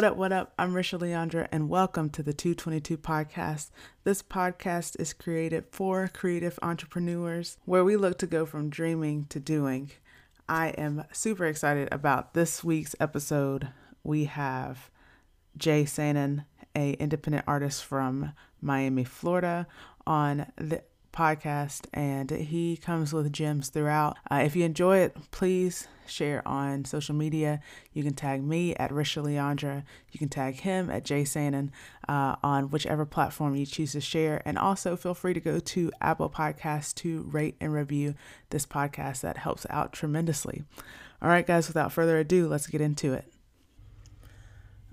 What up, what up? I'm Risha Leandra, and welcome to the 222 podcast. This podcast is created for creative entrepreneurs where we look to go from dreaming to doing. I am super excited about this week's episode. We have Jay Sanin, a independent artist from Miami, Florida, on the podcast, and he comes with gems throughout. Uh, if you enjoy it, please share on social media. You can tag me at Risha Leandra. You can tag him at Jay Sanin uh, on whichever platform you choose to share. And also feel free to go to Apple Podcasts to rate and review this podcast. That helps out tremendously. All right, guys, without further ado, let's get into it.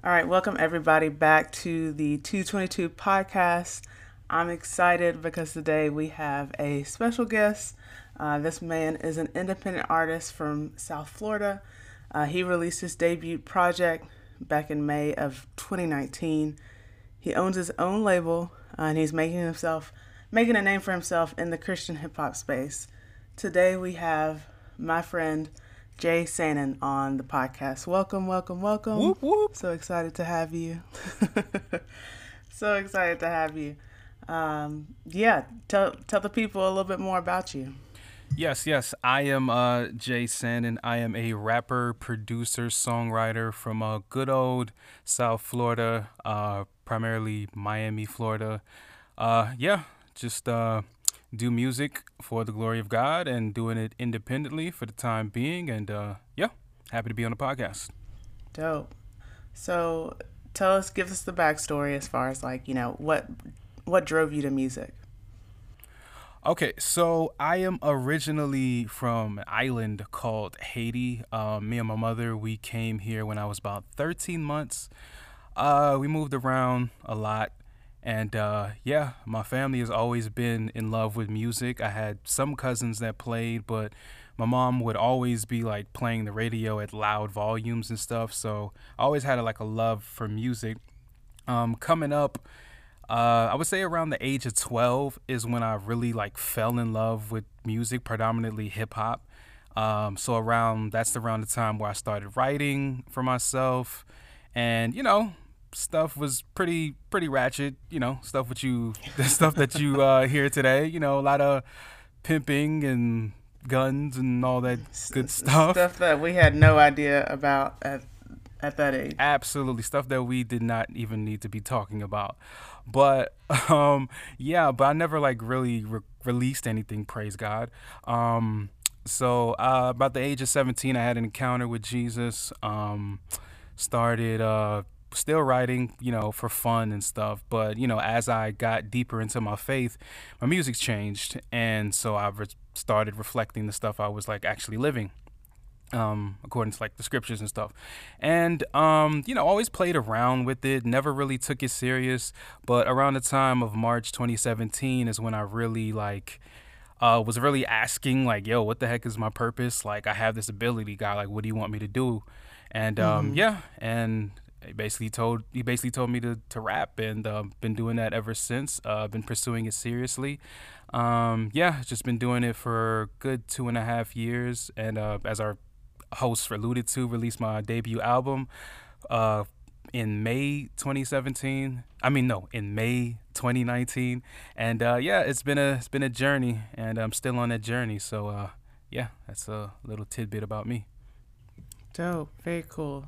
All right, welcome everybody back to the 222 podcast. I'm excited because today we have a special guest. Uh, this man is an independent artist from South Florida. Uh, he released his debut project back in May of 2019. He owns his own label uh, and he's making himself making a name for himself in the Christian hip hop space. Today we have my friend Jay Sanin on the podcast. Welcome, welcome, welcome. Whoop, whoop. So excited to have you. so excited to have you. Um, yeah, tell tell the people a little bit more about you. Yes, yes. I am uh, Jay Sanin. I am a rapper, producer, songwriter from uh, good old South Florida, uh, primarily Miami, Florida. Uh, yeah, just uh, do music for the glory of God and doing it independently for the time being. And uh, yeah, happy to be on the podcast. Dope. So tell us, give us the backstory as far as like you know what what drove you to music. Okay, so I am originally from an island called Haiti. Um, me and my mother, we came here when I was about 13 months. Uh, we moved around a lot. And uh, yeah, my family has always been in love with music. I had some cousins that played, but my mom would always be like playing the radio at loud volumes and stuff. So I always had like a love for music. Um, coming up, uh, I would say around the age of 12 is when I really like fell in love with music, predominantly hip hop. Um, so around that's around the time where I started writing for myself, and you know, stuff was pretty pretty ratchet. You know, stuff what you the stuff that you uh, hear today. You know, a lot of pimping and guns and all that good stuff. Stuff that we had no idea about at at that age. Absolutely, stuff that we did not even need to be talking about. But um, yeah, but I never like really re- released anything. Praise God. Um, so uh, about the age of 17, I had an encounter with Jesus. Um, started uh, still writing, you know, for fun and stuff. But you know, as I got deeper into my faith, my music's changed, and so I re- started reflecting the stuff I was like actually living um, according to like the scriptures and stuff. And, um, you know, always played around with it, never really took it serious. But around the time of March 2017 is when I really like, uh, was really asking like, yo, what the heck is my purpose? Like, I have this ability, guy. like, what do you want me to do? And, um, Mm-hmm. yeah, and he basically told, he basically told me to, to rap and, uh, been doing that ever since, uh, been pursuing it seriously. Um, yeah, just been doing it for a good two and a half years. And, uh, as our host alluded to, released my debut album uh, in May 2017. I mean, no, in May 2019. And uh, yeah, it's been a it's been a journey, and I'm still on that journey. So uh, yeah, that's a little tidbit about me. Dope. Very cool.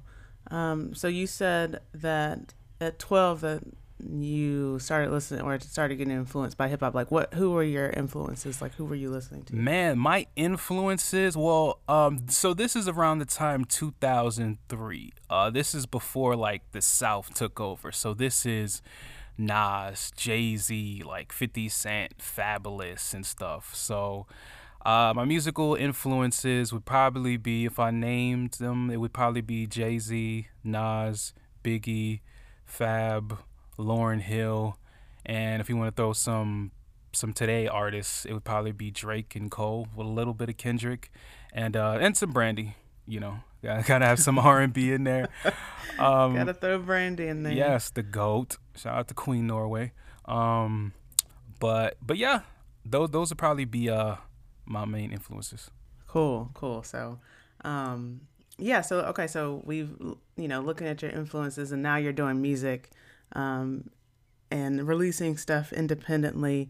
Um, so you said that at 12 that you started listening or started getting influenced by hip hop. Like what who were your influences? Like who were you listening to? Man, my influences. Well, um, so this is around the time 2003. Uh, this is before like the South took over. So this is Nas, Jay Z, like 50 Cent, Fabolous, and stuff. So. Uh, my musical influences would probably be, if I named them, it would probably be Jay Z, Nas, Biggie, Fab, Lauryn Hill, and if you want to throw some some today artists, it would probably be Drake and Cole with a little bit of Kendrick, and uh, and some Brandy. You know, gotta, gotta have some R and B in there. Um, Gotta throw Brandy in there. Yes, the goat. Shout out to Queen Norwood. Um, but but yeah, those those would probably be uh my main influences. Cool, cool. So, um, yeah, so okay, so we've you know looking at your influences, and now you're doing music, um, and releasing stuff independently.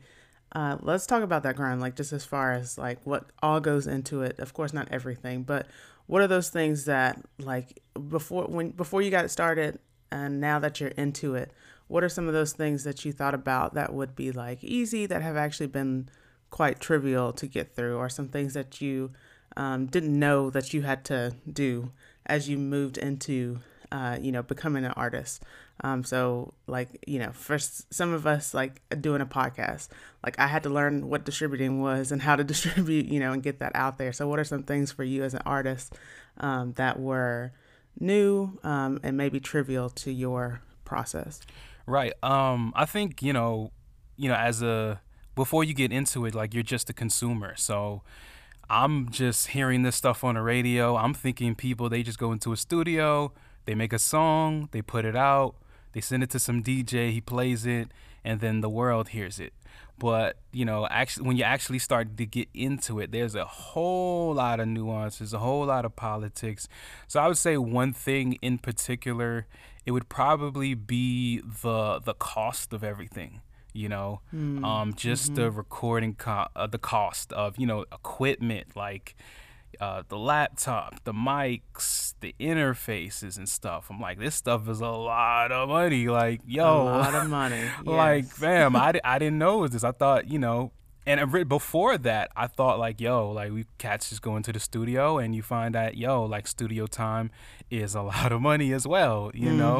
Uh, let's talk about that grind, like just as far as like what all goes into it. Of course, not everything, but what are those things that like before when before you got started, and now that you're into it, what are some of those things that you thought about that would be like easy that have actually been quite trivial to get through, or some things that you um, didn't know that you had to do as you moved into, uh, you know, becoming an artist. Um, so, like, you know, for some of us, like doing a podcast, like I had to learn what distributing was and how to distribute, you know, and get that out there. So, what are some things for you as an artist um, that were new um, and maybe trivial to your process? Right. Um, I think you know, you know, as a before you get into it, like you're just a consumer. So I'm just hearing this stuff on the radio. I'm thinking people they just go into a studio, they make a song, they put it out, they send it to some DJ, he plays it, and then the world hears it. But you know, actually, when you actually start to get into it, there's a whole lot of nuances, a whole lot of politics. So I would say one thing in particular, it would probably be the the cost of everything you know mm. um, just mm-hmm. the recording co- uh, the cost of you know equipment like uh, the laptop the mics the interfaces and stuff. I'm like this stuff is a lot of money. Like yo. a lot of money. Like fam I, I didn't know it was this. I thought you know and before that, I thought like, yo, like we cats just go into the studio and you find that yo, like studio time is a lot of money as well. You mm-hmm, know,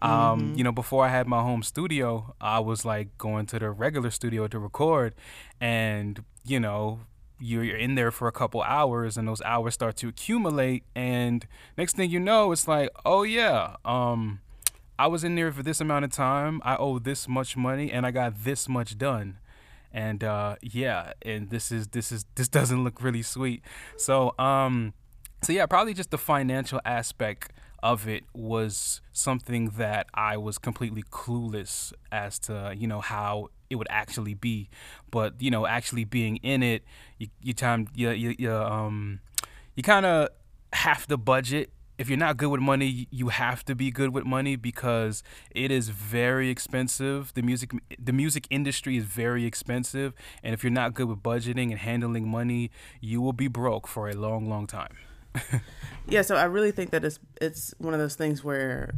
um, mm-hmm. you know, before I had my home studio, I was like going to the regular studio to record, and you know, you're in there for a couple hours, and those hours start to accumulate, and next thing you know, it's like, oh yeah, um. I was in there for this amount of time. I owe this much money, and I got this much done and uh, yeah, and this is this is this doesn't look really sweet. So um, so yeah, probably just the financial aspect of it was something that I was completely clueless as to you know how it would actually be, but you know actually being in it, you you time you you, you um you kind of have to budget if you're not good with money, you have to be good with money because it is very expensive. The music the music industry is very expensive, and if you're not good with budgeting and handling money, you will be broke for a long, long time. yeah, so I really think that it's it's one of those things where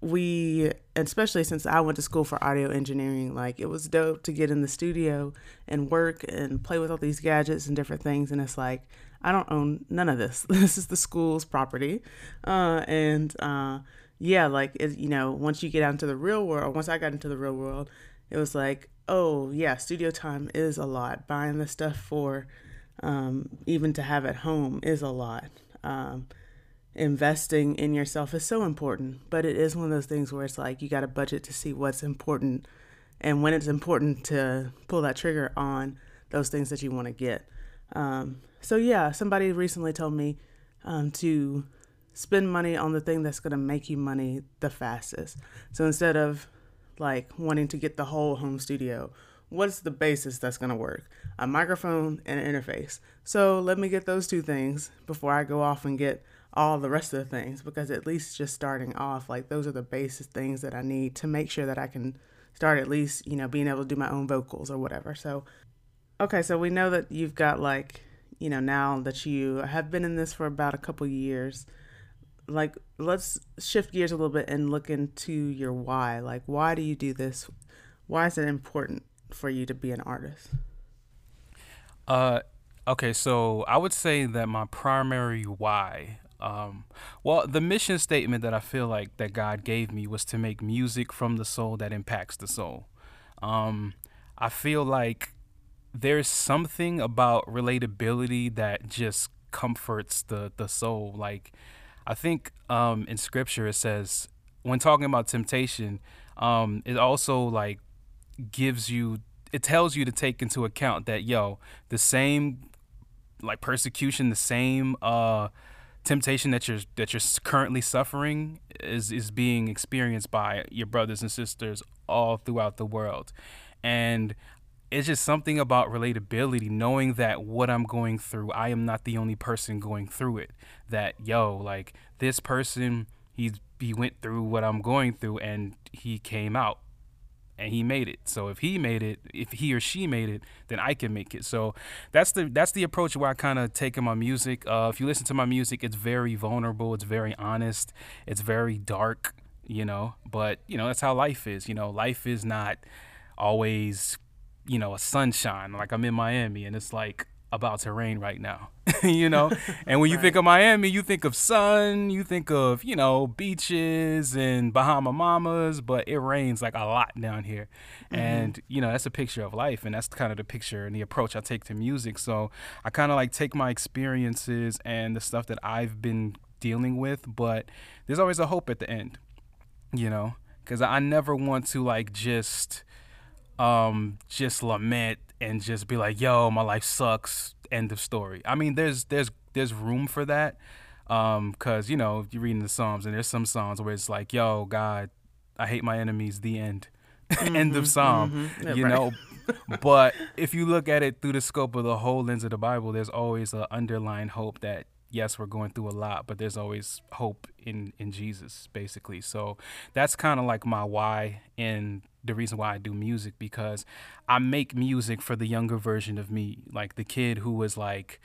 we especially since I went to school for audio engineering, like it was dope to get in the studio and work and play with all these gadgets and different things and it's like I don't own none of this. This is the school's property. Uh, and uh, yeah, like, it, you know, once you get out into the real world, once I got into the real world, it was like, oh, yeah, studio time is a lot. Buying the stuff for um, even to have at home is a lot. Um, investing in yourself is so important, but it is one of those things where it's like you got a budget to see what's important and when it's important to pull that trigger on those things that you want to get. Um, so yeah, somebody recently told me um, to spend money on the thing that's going to make you money the fastest. So instead of like wanting to get the whole home studio, what's the basis that's going to work? A microphone and an interface. So let me get those two things before I go off and get all the rest of the things because at least just starting off, like those are the basic things that I need to make sure that I can start at least, you know, being able to do my own vocals or whatever. So, okay, so we know that you've got like you know, now that you have been in this for about a couple years, like let's shift gears a little bit and look into your why. Like, why do you do this? Why is it important for you to be an artist? Uh, okay, so I would say that my primary why, um, well, the mission statement that I feel like that God gave me was to make music from the soul that impacts the soul. Um, I feel like there's something about relatability that just comforts the the soul. Like I think um, in scripture it says when talking about temptation, um, it also like gives you it tells you to take into account that yo the same like persecution, the same uh, temptation that you're that you're currently suffering is is being experienced by your brothers and sisters all throughout the world. And it's just something about relatability, knowing that what I'm going through, I am not the only person going through it. That yo, like this person, he's he went through what I'm going through and he came out and he made it. So if he made it, if he or she made it, then I can make it. So that's the that's the approach where I kind of take in my music. Uh, if you listen to my music, it's very vulnerable, it's very honest, it's very dark, you know. But you know that's how life is. You know, life is not always, you know, a sunshine. Like I'm in Miami, and it's like about to rain right now, you know? And when you right. think of Miami, you think of sun, you think of, you know, beaches and Bahama Mamas, but it rains like a lot down here. Mm-hmm. And, you know, that's a picture of life. And that's kind of the picture and the approach I take to music. So I kind of like take my experiences and the stuff that I've been dealing with, but there's always a hope at the end, you know? Because I never want to like just um just lament and just be like, "Yo, my life sucks." End of story. I mean, there's there's there's room for that, um, cause you know you're reading the Psalms and there's some songs where it's like, "Yo, God, I hate my enemies." The end. Mm-hmm, end of mm-hmm, Psalm. Mm-hmm. Yeah, you right. know. but if you look at it through the scope of the whole lens of the Bible, there's always an underlying hope that yes, we're going through a lot, but there's always hope in in Jesus, basically. So that's kind of like my why and the reason why I do music because I make music for the younger version of me, like the kid who was like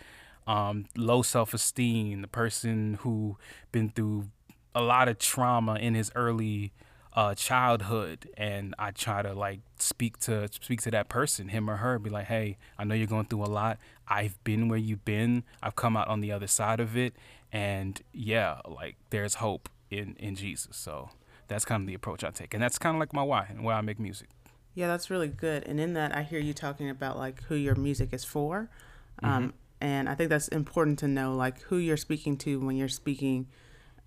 um, low self esteem, the person who been through a lot of trauma in his early uh, childhood, and I try to like speak to speak to that person, him or her, be like, hey, I know you're going through a lot. I've been where you've been. I've come out on the other side of it, and yeah, like there's hope in in Jesus. So that's kind of the approach I take, and that's kind of like my why and why I make music. Yeah, that's really good. And in that, I hear you talking about like who your music is for, um, mm-hmm. and I think that's important to know, like who you're speaking to when you're speaking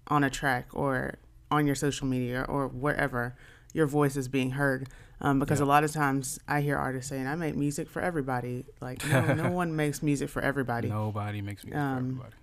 on a track or on your social media or wherever your voice is being heard. Um, because yeah. a lot of times I hear artists saying, "I make music for everybody." Like, no, no one makes music for everybody. Nobody makes music um, for everybody.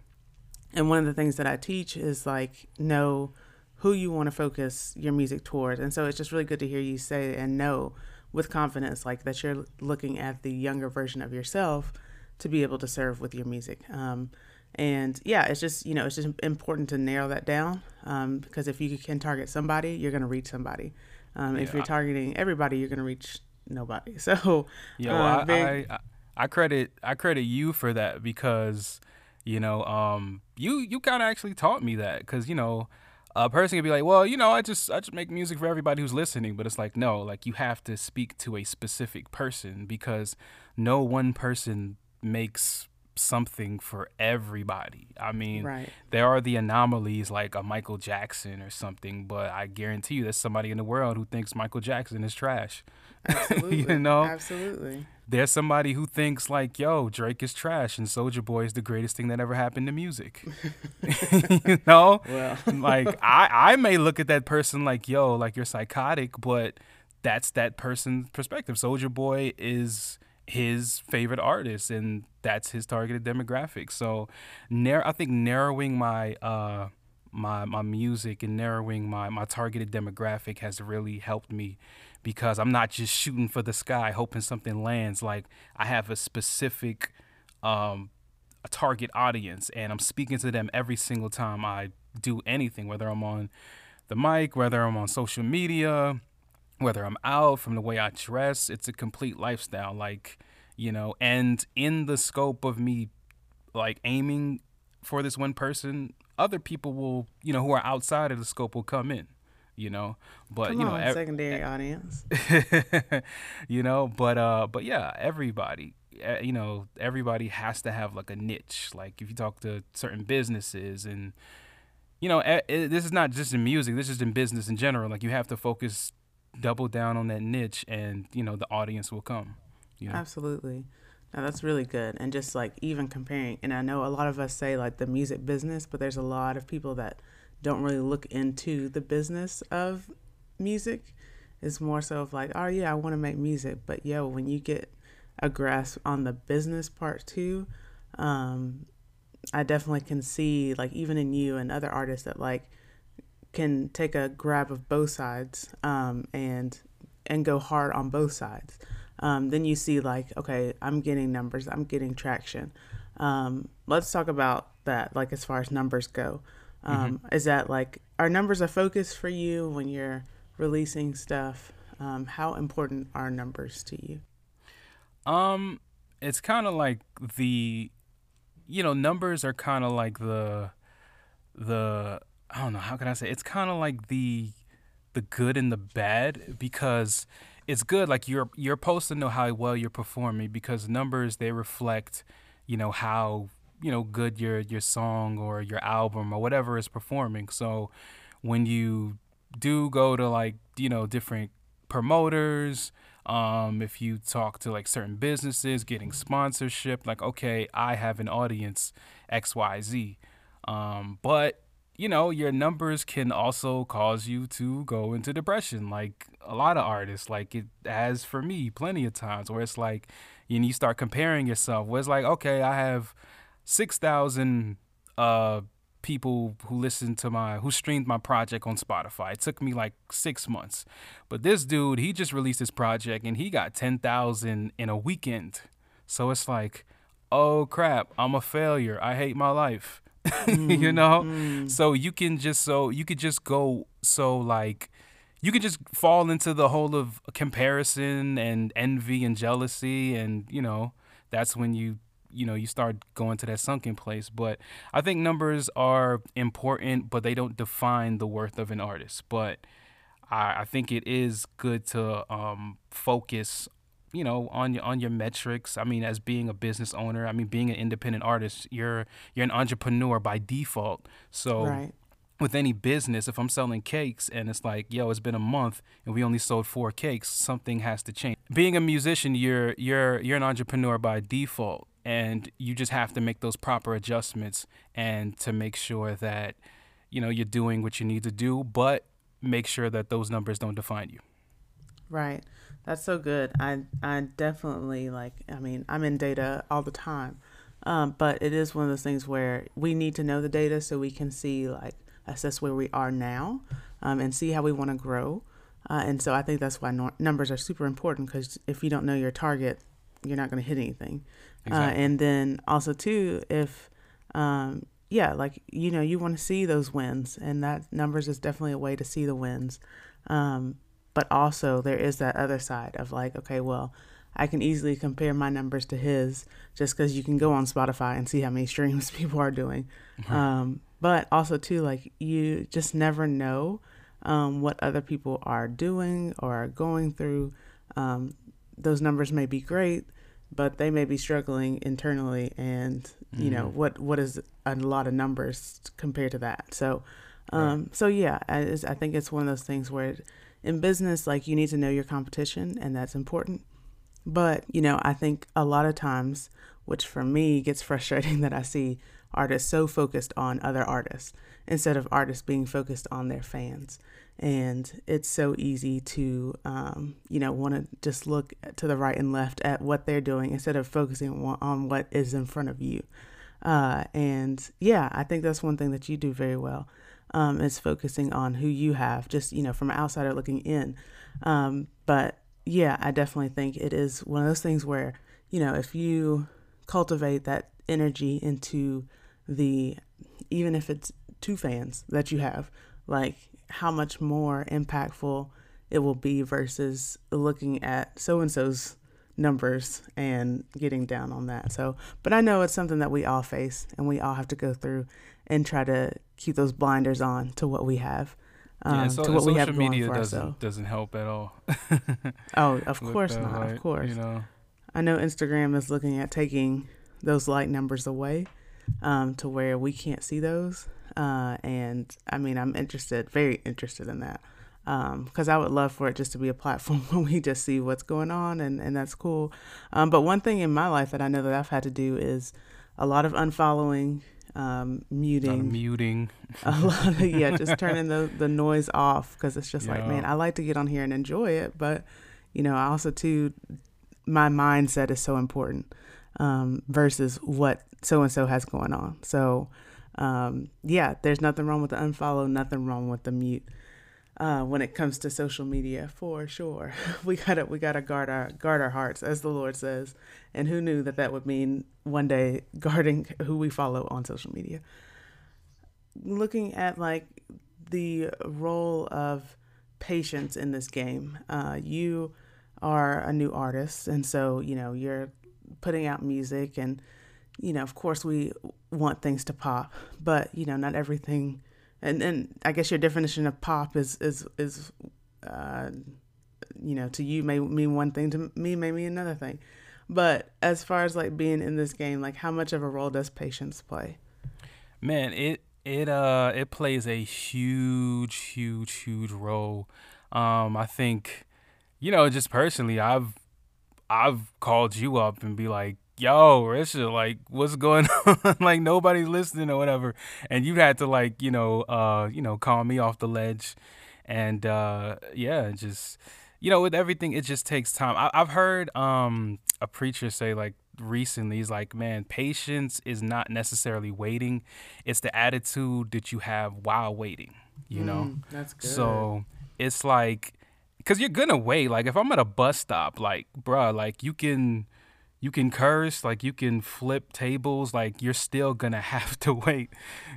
And one of the things that I teach is like know who you want to focus your music towards. And so it's just really good to hear you say and know with confidence, like that you're looking at the younger version of yourself to be able to serve with your music. Um, and yeah, it's just, you know, it's just important to narrow that down um, because if you can target somebody, you're going to reach somebody. Um, yeah, if you're targeting everybody, you're going to reach nobody. So, yeah, uh, I, I, I, I credit I credit you for that because you know um, you you kind of actually taught me that because you know a person could be like, well, you know, I just I just make music for everybody who's listening, but it's like no, like you have to speak to a specific person because no one person makes something for everybody. I mean, right. there are the anomalies like a Michael Jackson or something, but I guarantee you there's somebody in the world who thinks Michael Jackson is trash. Absolutely. you know? Absolutely there's somebody who thinks like, yo, Drake is trash and Soulja Boy is the greatest thing that ever happened to music. you know? Well. like I, I may look at that person like, yo, like you're psychotic, but that's that person's perspective. Soulja Boy is his favorite artists, and that's his targeted demographic. So narrow I think narrowing my uh my my music and narrowing my, my targeted demographic has really helped me because I'm not just shooting for the sky hoping something lands. Like I have a specific um, a target audience, and I'm speaking to them every single time I do anything, whether I'm on the mic, whether I'm on social media, whether I'm out from the way I dress. It's a complete lifestyle, like you know. And in the scope of me, like aiming for this one person, other people will, you know, who are outside of the scope will come in you know. But Come you know, on, ev- secondary audience. you know, but uh, but yeah, everybody, you know, everybody has to have like a niche. Like if you talk to certain businesses and you know, this is not just in music. This is in business in general. Like you have to focus, double down on that niche, and you know the audience will come. You know? Absolutely. Now that's really good. And just like even comparing, and I know a lot of us say like the music business, but there's a lot of people that don't really look into the business of music. It's more so of like, oh yeah, I want to make music, but yo, when you get a grasp on the business part too, um, I definitely can see like even in you and other artists that like can take a grab of both sides um, and and go hard on both sides. um, then you see like, okay, I'm getting numbers, I'm getting traction. Um, let's talk about that, like as far as numbers go. Um, mm-hmm. Is that like are numbers a focus for you when you're releasing stuff? Um, how important are numbers to you? Um, it's kind of like the, you know, numbers are kind of like the, the I don't know how can I say it's kind of like the, the good and the bad because it's good like you're you're supposed to know how well you're performing because numbers they reflect, you know how you know good your your song or your album or whatever is performing. So when you do go to like you know different promoters um, if you talk to like certain businesses getting sponsorship like okay i have an audience xyz um, but you know your numbers can also cause you to go into depression like a lot of artists like it has for me plenty of times where it's like know, you start comparing yourself where it's like okay i have 6000 uh people who listened to my who streamed my project on Spotify. It took me like six months. But this dude, he just released his project and he got ten thousand in a weekend. So it's like, oh crap, I'm a failure. I hate my life. Mm, you know? Mm. So you can just so you could just go so like you could just fall into the whole of comparison and envy and jealousy and you know that's when you you know you start going to that sunken place but i think numbers are important but they don't define the worth of an artist but i, I think it is good to um, focus you know on your on your metrics. I mean as being a business owner i mean being an independent artist you're you're an entrepreneur by default. So right. with any business, if I'm selling cakes and it's like, yo, it's been a month and we only sold four cakes, something has to change. Being a musician, you're you're you're an entrepreneur by default and you just have to make those proper adjustments and to make sure that you know you're doing what you need to do but make sure that those numbers don't define you. Right that's so good i i definitely like i mean i'm in data all the time um, but it is one of those things where we need to know the data so we can see like assess where we are now um, and see how we want to grow uh, and so i think that's why no- numbers are super important because if you don't know your target you're not going to hit anything uh, exactly. Uh, and then also too, if um, yeah, like you know, you want to see those wins, and that numbers is definitely a way to see the wins. Um, but also there is that other side of like, okay, well, I can easily compare my numbers to his just because you can go on Spotify and see how many streams people are doing. Mm-hmm. Um, but also too, like you just never know um, what other people are doing or are going through. Um, those numbers may be great, but they may be struggling internally and you mm-hmm. know what what is a lot of numbers compared to that so um right. so yeah I, I think it's one of those things where in business like you need to know your competition and that's important. But you know i think a lot of times which for me gets frustrating that i see artists so focused on other artists instead of artists being focused on their fans. And it's so easy to um, you know want to just look to the right and left at what they're doing instead of focusing on what is in front of you. Uh, and yeah i think that's one thing that you do very well um, is focusing on who you have just you know from an outsider looking in um, but yeah i definitely think it is one of those things where you know if you cultivate that energy into the even if it's two fans that you have like how much more impactful it will be versus looking at so and so's numbers and getting down on that. So, but I know it's something that we all face and we all have to go through and try to keep those blinders on to what we have. Um, yeah, so, to what we have going media for doesn't ourselves. doesn't help at all. oh, of course not. Like, of course. You know. I know Instagram is looking at taking those like numbers away um, to where we can't see those. Uh, and I mean, I'm interested, very interested in that. Because um, I would love for it just to be a platform where we just see what's going on, and, and that's cool. Um, but one thing in my life that I know that I've had to do is a lot of unfollowing, um, muting, muting, a lot of yeah, just turning the the noise off because it's just yeah. like, man, I like to get on here and enjoy it, but you know, I also too, my mindset is so important um, versus what so and so has going on. So um, yeah, there's nothing wrong with the unfollow, nothing wrong with the mute. Uh, when it comes to social media for sure. we gotta we gotta guard our guard our hearts, as the Lord says. And who knew that that would mean one day guarding who we follow on social media. Looking at like the role of patience in this game, uh, you are a new artist, and so you know you're putting out music, and you know of course we want things to pop, but you know not everything and and I guess your definition of pop is is is uh, you know to you may mean one thing to me may mean another thing. But as far as like being in this game like how much of a role does patience play? Man it it uh it plays a huge huge huge role. Um i think you know just personally i've i've called you up and be like yo, Risha, like, what's going on? like, nobody's listening or whatever. And you had to, like, you know, uh, you know, call me off the ledge. And, uh, yeah, just, you know, with everything, it just takes time. I- I've heard um, a preacher say, like, recently, he's like, man, patience is not necessarily waiting, it's the attitude that you have while waiting, you know? Mm, that's good. So it's like, because you're gonna wait. Like, if I'm at a bus stop, like, bruh, like, you can you can curse, like you can flip tables, like you're still gonna have to wait.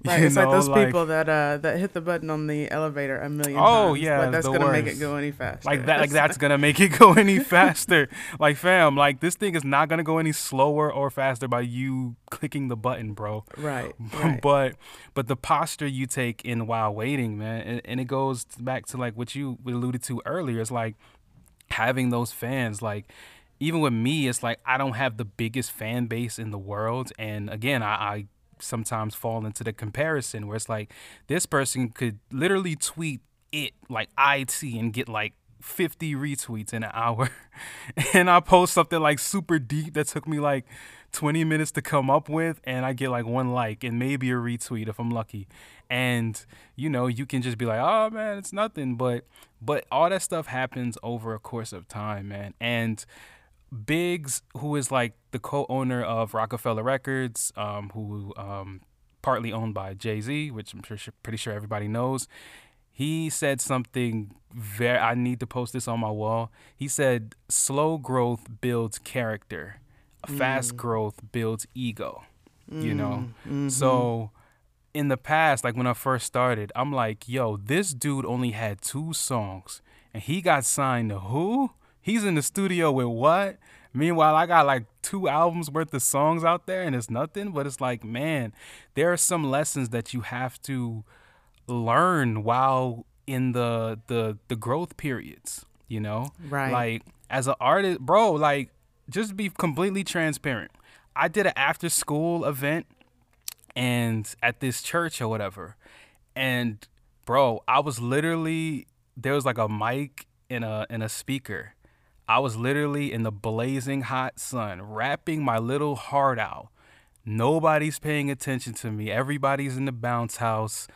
Right, it's know? like those like, people that uh that hit the button on the elevator a million oh, times. yeah, but that's gonna worst. make it go any faster. Like that, like that's gonna make it go any faster. like fam, like this thing is not gonna go any slower or faster by you clicking the button, bro. Right. right. but but the posture you take in while waiting, man, and, and it goes back to like what you alluded to earlier. It's like having those fans, like even with me, it's like I don't have the biggest fan base in the world. And again, I, I sometimes fall into the comparison where it's like this person could literally tweet it like IT and get like 50 retweets in an hour. and I post something like super deep that took me like 20 minutes to come up with and I get like one like and maybe a retweet if I'm lucky. And you know, you can just be like, "Oh man, it's nothing." But but all that stuff happens over a course of time, man. And Biggs, who is like the co-owner of Roc-A-Fella Records, um, who um, partly owned by Jay Z, which I'm sure, pretty sure everybody knows. He said something very. I need to post this on my wall. He said, "Slow growth builds character. Fast mm. growth builds ego." Mm. You know, mm-hmm. so in the past, like when I first started, I'm like, "Yo, this dude only had two songs, and he got signed to who?" He's in the studio with what? Meanwhile, I got like two albums worth of songs out there and it's nothing. But it's like, man, there are some lessons that you have to learn while in the the the growth periods, you know? Right. Like as an artist, bro, like just be completely transparent. I did an after school event and at this church or whatever. And bro, I was literally there was like a mic and a and a speaker I was literally in the blazing hot sun, rapping my little heart out. Nobody's paying attention to me. Everybody's in the bounce house,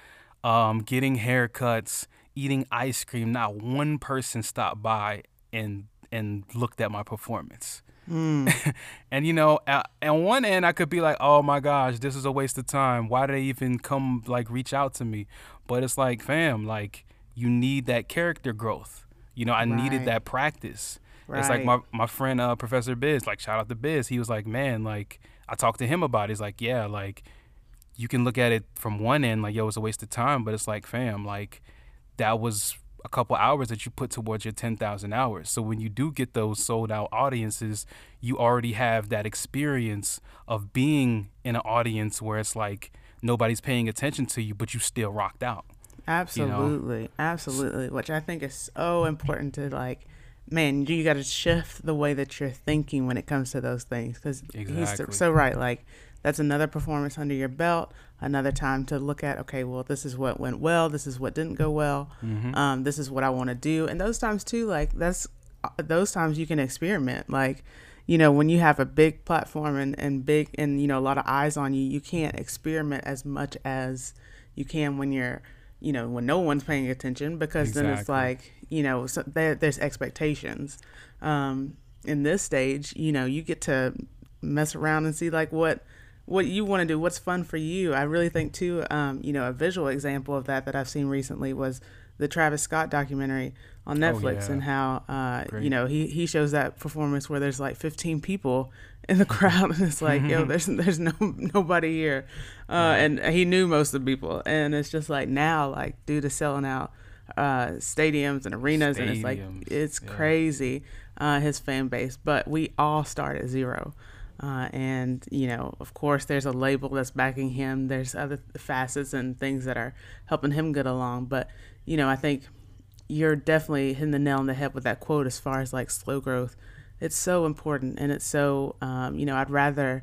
um, getting haircuts, eating ice cream. Not one person stopped by and and looked at my performance. Mm. and you know, at, on one end, I could be like, "Oh my gosh, this is a waste of time. Why did they even come like reach out to me?" But it's like, fam, like you need that character growth. You know, I right. needed that practice. Right. It's like my my friend uh, Professor Biz, like shout out to Biz. He was like, man, like I talked to him about. it. He's like, yeah, like you can look at it from one end, like yo, it's a waste of time, but it's like, fam, like that was a couple hours that you put towards your 10,000 hours. So when you do get those sold out audiences, you already have that experience of being in an audience where it's like nobody's paying attention to you, but you still rocked out. Absolutely. You know? Absolutely. Which I think is so important to like man, you got to shift the way that you're thinking when it comes to those things because exactly. he's so right. Like that's another performance under your belt, another time to look at. Okay, well, this is what went well. This is what didn't go well. Mm-hmm. Um, this is what I want to do. And those times too, like that's uh, those times you can experiment. Like you know when you have a big platform and, and big and you know a lot of eyes on you you can't experiment as much as you can when you're you know when no one's paying attention because exactly. then it's like you know so there, there's expectations. Um, in this stage you know you get to mess around and see like what what you want to do what's fun for you. I really think too um, you know a visual example of that that i've seen recently was the Travis Scott documentary on Oh Netflix yeah, and how uh, you know he he shows that performance where there's like 15 people in the crowd and it's like yo there's there's no nobody here uh, and he knew most of the people. And it's just like now like dude is selling out uh, stadiums and arenas and it's like it's yeah. crazy uh, his fan base. But we all start at zero. Uh, and you know of course there's a label that's backing him. There's other facets and things that are helping him get along. But you know i think you're definitely hitting the nail on the head with that quote as far as like slow growth. It's so important and it's so um, you know i'd rather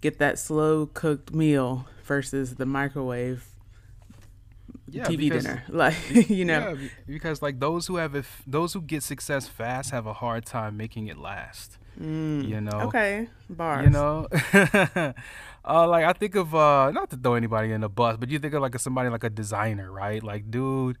get that slow cooked meal versus the microwave Yeah, tv because- dinner like you know Yeah, because like those who have it, those who get success fast have a hard time making it last. You know. Mm, okay bars You know, uh, like I think of uh, not to throw anybody in the bus, but you think of like a, somebody like a Desiigner, right? Like dude,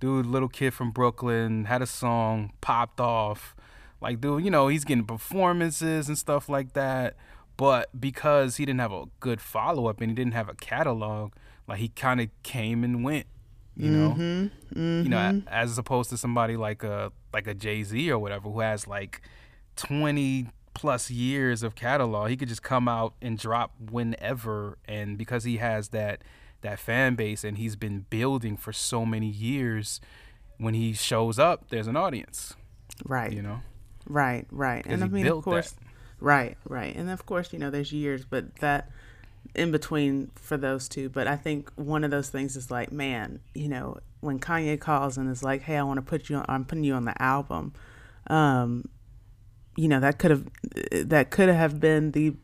dude, little kid from Brooklyn had a song popped off. Like dude, you know, he's getting performances and stuff like that. But because he didn't have a good follow up and he didn't have a catalog, like he kind of came and went. You know, Mm-hmm. you know, as opposed to somebody like a like a Jay Z or whatever who has like twenty plus years of catalog. He could just come out and drop whenever, and because he has that that fan base and he's been building for so many years, when he shows up, there's an audience. right You know, Right, Right. And I mean, of course, that. Right, right. And of course, you know, there's years, but that in between for those two. But I think one of those things is like, man, you know, when Kanye calls and is like, hey, I want to put you on, I'm putting you on the album. Um, you know, that could have, that could have been the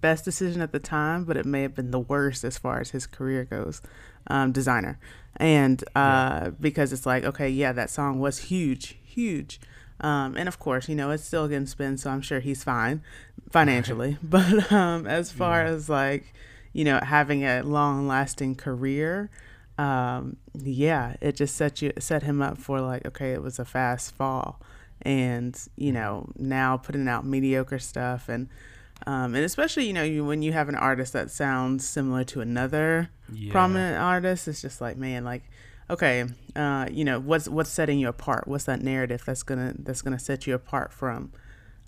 best decision at the time, but it may have been the worst as far as his career goes, um, Desiigner. And uh, because it's like, okay, yeah, that song was huge, huge. Um, and of course, you know, it's still getting spin, so I'm sure he's fine financially. But um, as far as like, you know, having a long lasting career, um, yeah, it just set you set him up for like, okay, it was a fast fall. And, you know, now putting out mediocre stuff and um, and especially, you know, you, when you have an artist that sounds similar to another Yeah. prominent artist, it's just like, man, like, okay, uh, you know, what's what's setting you apart? What's that narrative that's gonna that's gonna set you apart from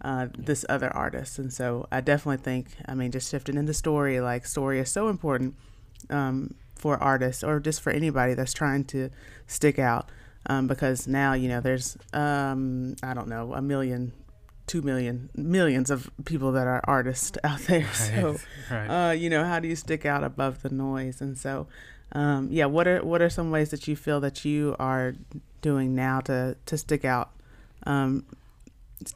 uh, this other artist? And so, I definitely think, I mean, just shifting into story, like, story is so important um, for artists or just for anybody that's trying to stick out. Um, because now, you know, there's, um, I don't know, a million, two million, millions of people that are artists out there. So, right. uh, you know, how do you stick out above the noise? And so, um, yeah, what are what are some ways that you feel that you are doing now to to stick out, um,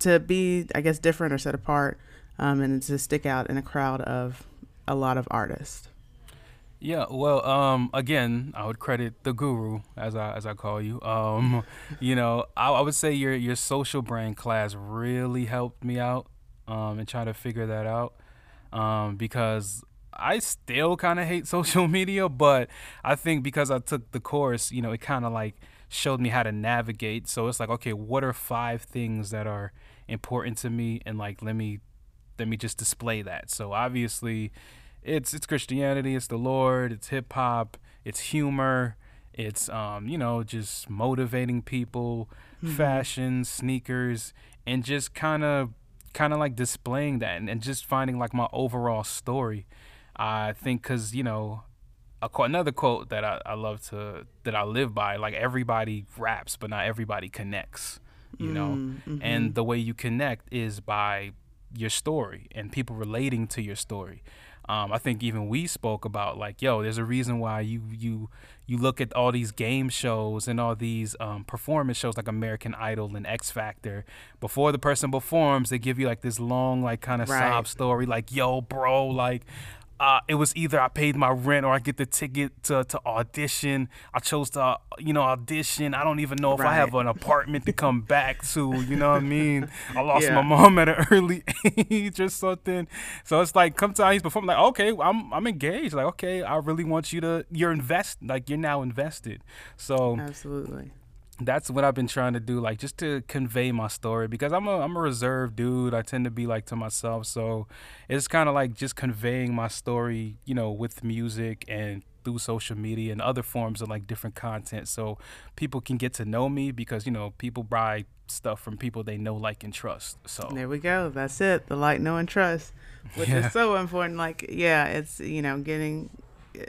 to be, I guess, different or set apart, um, and to stick out in a crowd of a lot of artists? Yeah, well, um, again, I would credit the guru, as I as I call you. Um, you know, I, I would say your your social brand class really helped me out, um, and trying to figure that out, um, because I still kind of hate social media, but I think because I took the course, you know, it kind of like showed me how to navigate. So it's like, okay, what are five things that are important to me, and like let me let me just display that. So obviously, it's it's Christianity, it's the Lord, it's hip hop, it's humor, it's um you know just motivating people, fashion, sneakers, and just kind of kind of like displaying that and, and just finding like my overall story. I think because you know a quote, another quote that I, I love to that I live by like everybody raps but not everybody connects you know? And the way you connect is by your story and people relating to your story. Um, I think even we spoke about like yo there's a reason why you you you look at all these game shows and all these um, performance shows like American Idol and X Factor. Before the person performs they give you like this long like kind of Right. sob story like yo bro like uh, it was either I paid my rent or I get the ticket to, to audition. I chose to, you know, audition. I don't even know if I have an apartment to come back to. You know what I mean? I lost Yeah. my mom at an early age or something. So it's like, come time he's performing, like, okay, I'm I'm engaged. Like, okay, I really want you to. You're invest. Like, you're now invested. So Absolutely. That's what I've been trying to do, like just to convey my story because I'm a I'm a reserved dude. I tend to be like to myself, so it's kind of like just conveying my story, you know, with music and through social media and other forms of like different content so people can get to know me because you know people buy stuff from people they know like and trust. So there we go. That's it. The like know and trust which yeah. is so important. Like yeah it's you know getting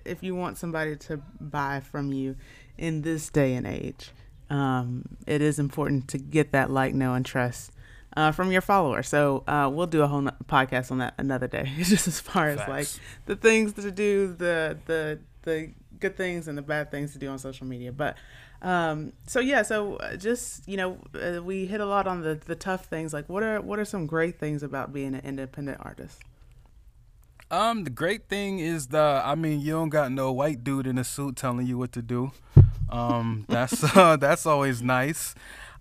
if you want somebody to buy from you in this day and age um, it is important to get that like know and trust uh, from your followers. So uh, we'll do a whole podcast on that another day, just as far Facts. as like the things to do, the the the good things and the bad things to do on social media. But um, so yeah, so uh, just you know, uh, we hit a lot on the the tough things. Like, what are what are some great things about being an independent artist? Um, the great thing is the I mean, you don't got no white dude in a suit telling you what to do. Um, that's uh, that's always nice.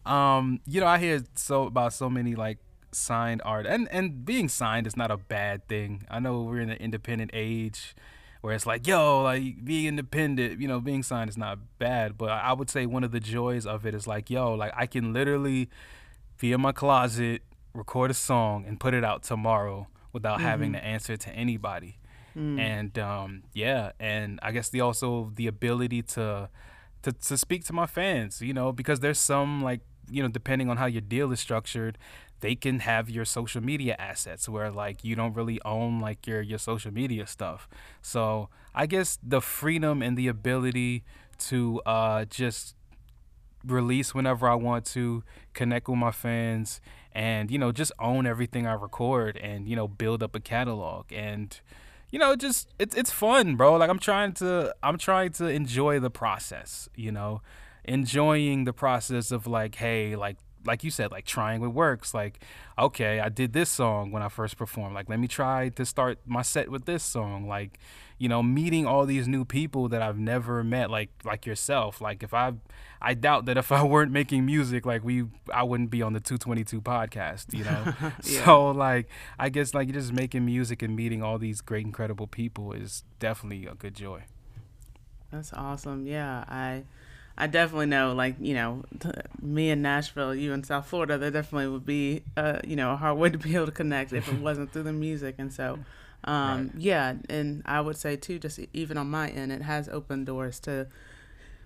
Um, you know, I hear so about so many like signed art, and and being signed is not a bad thing. I know we're in an independent age where it's like, yo, like being independent, you know, being signed is not bad. But I would say one of the joys of it is like, yo, like I can literally be in my closet, record a song, and put it out tomorrow without mm-hmm. having to answer to anybody. Mm. And um, yeah, and I guess the also the ability to to to speak to my fans, you know, because there's some like you know, depending on how your deal is structured, they can have your social media assets where like you don't really own like your your social media stuff. So I guess the freedom and the ability to uh, just release whenever I want to, connect with my fans, and you know just own everything I record, and you know build up a catalog, and you know just it's it's fun, bro. Like I'm trying to I'm trying to enjoy the process, you know enjoying the process of like, hey, like like you said, like trying what works. Like, okay, I did this song when I first performed. Like, let me try to start my set with this song. Like, you know, meeting all these new people that I've never met, like like yourself. Like, if I, I doubt that if I weren't making music, like we, I wouldn't be on the 222 podcast. You know, yeah. so like, I guess like just making music and meeting all these great, incredible people is definitely a good joy. That's awesome. Yeah, I I definitely know, like you know, me in Nashville, you in South Florida, there definitely would be, uh, you know, a hard way to be able to connect if it wasn't through the music. And so, um, right. yeah, and I would say too, just even on my end, it has opened doors to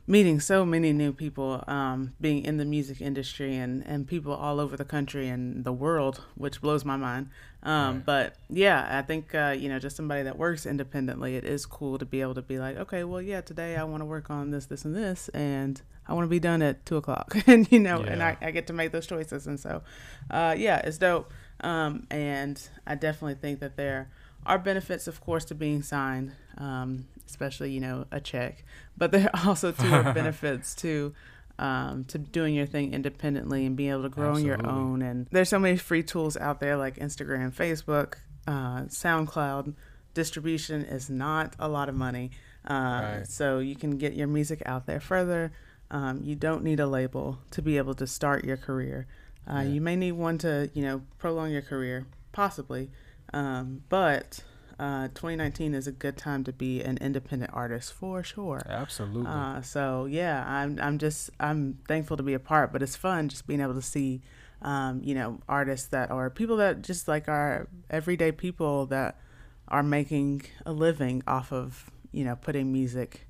meeting so many new people, um, being in the music industry and, and people all over the country and the world, which blows my mind. Um, right. But yeah, I think, uh, you know, just somebody that works independently, it is cool to be able to be like, okay, well, yeah, today I want to work on this, this, and this, and I want to be done at two o'clock. and, you know, yeah. and I, I get to make those choices. And so, uh, yeah, it's dope. Um, and I definitely think that there are benefits, of course, to being signed. Um, especially you know a check. But there are also two benefits to um, to doing your thing independently and being able to grow on your own. And there's so many free tools out there like Instagram, Facebook, uh, SoundCloud. Distribution is not a lot of money, uh, right. so you can get your music out there further. Um, you don't need a label to be able to start your career. Uh, yeah. You may need one to you know prolong your career, possibly, um, but uh, 2019 is a good time to be an independent artist for sure. Absolutely. Uh, so yeah, I'm I'm just I'm thankful to be a part, but it's fun just being able to see, um, you know, artists that are people that just like are everyday people that are making a living off of you know putting music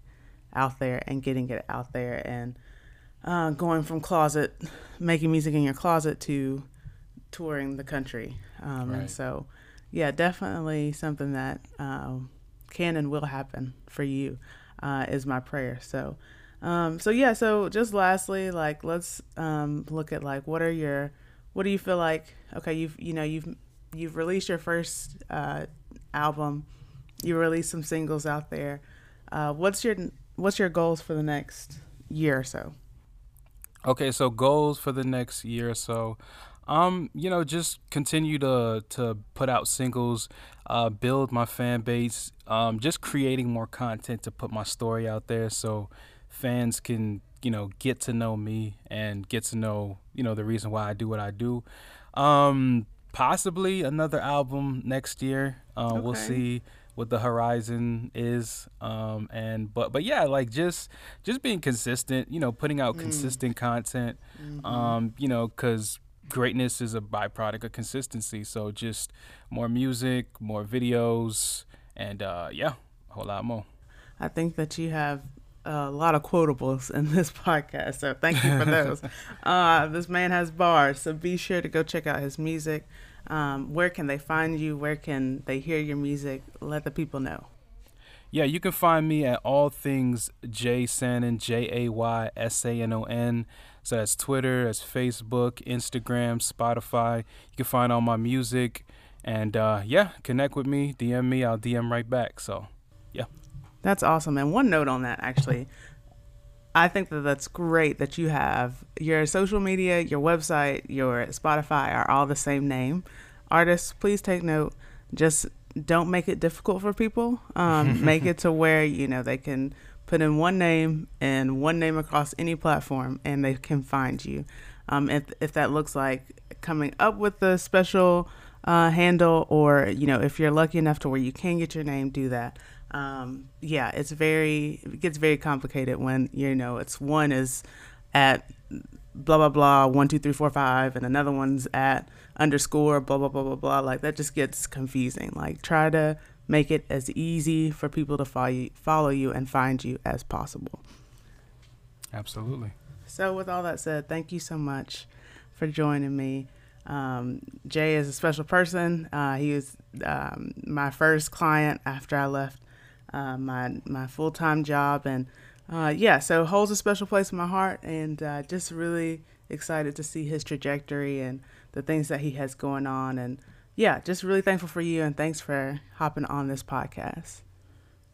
out there and getting it out there and uh, going from closet making music in your closet to touring the country um, right. and so yeah, definitely something that uh, can and will happen for you uh, is my prayer. So, um, so yeah. So just lastly, like let's um, look at like what are your what do you feel like? Okay, you've you know you've you've released your first uh, album, you released some singles out there. Uh, what's your what's your goals for the next year or so? Okay, so goals for the next year or so. Um, you know, just continue to to put out singles, uh, build my fan base, um, just creating more content to put my story out there so fans can, you know, get to know me and get to know, you know, the reason why I do what I do. Um, possibly another album next year. Uh, okay. We'll see what the horizon is um and but but yeah like just just being consistent you know putting out mm. consistent content mm-hmm. um you know because greatness is a byproduct of consistency. So just more music, more videos, and uh, yeah, a whole lot more. I think that you have a lot of quotables in this podcast, so thank you for those. uh, this man has bars, so be sure to go check out his music. Um, where can they find you? Where can they hear your music? Let the people know. Yeah, you can find me at all things Jay Sanon, J A Y S A N O N. So that's Twitter, that's Facebook, Instagram, Spotify. You can find all my music. And uh, yeah, connect with me, DM me, I'll DM right back. So yeah. That's awesome. And one note on that, actually, I think that that's great that you have your social media, your website, your Spotify are all the same name. Artists, please take note. Just don't make it difficult for people. Um, make it to where you know they can put in one name and one name across any platform, and they can find you. Um, if if that looks like coming up with a special uh, handle, or you know, if you're lucky enough to where you can get your name, do that um, yeah, it's very it gets very complicated when you know it's one is at blah blah blah one two three four five and another one's at underscore blah blah blah blah blah like that just gets confusing. Like try to make it as easy for people to follow you, follow you and find you as possible. Absolutely. So with all that said, thank you so much for joining me. Um, Jay is a special person. Uh, he was um, my first client after I left uh, my my full time job, and uh, yeah, so holds a special place in my heart, and uh, just really excited to see his trajectory and the things that he has going on, and yeah, just really thankful for you, and thanks for hopping on this podcast.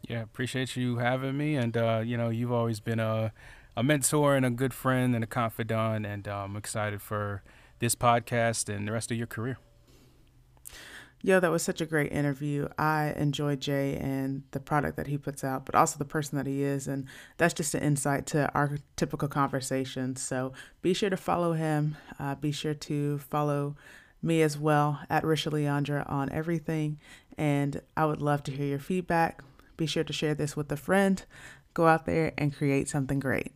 Yeah, appreciate you having me, and uh, you know, you've always been a a mentor and a good friend and a confidant, and uh, I'm excited for this podcast and the rest of your career. Yo, that was such a great interview. I enjoy Jay and the product that he puts out, but also the person that he is. And that's just an insight to our typical conversations. So be sure to follow him. Uh, be sure to follow me as well at Risha Leandra on everything. And I would love to hear your feedback. Be sure to share this with a friend. Go out there and create something great.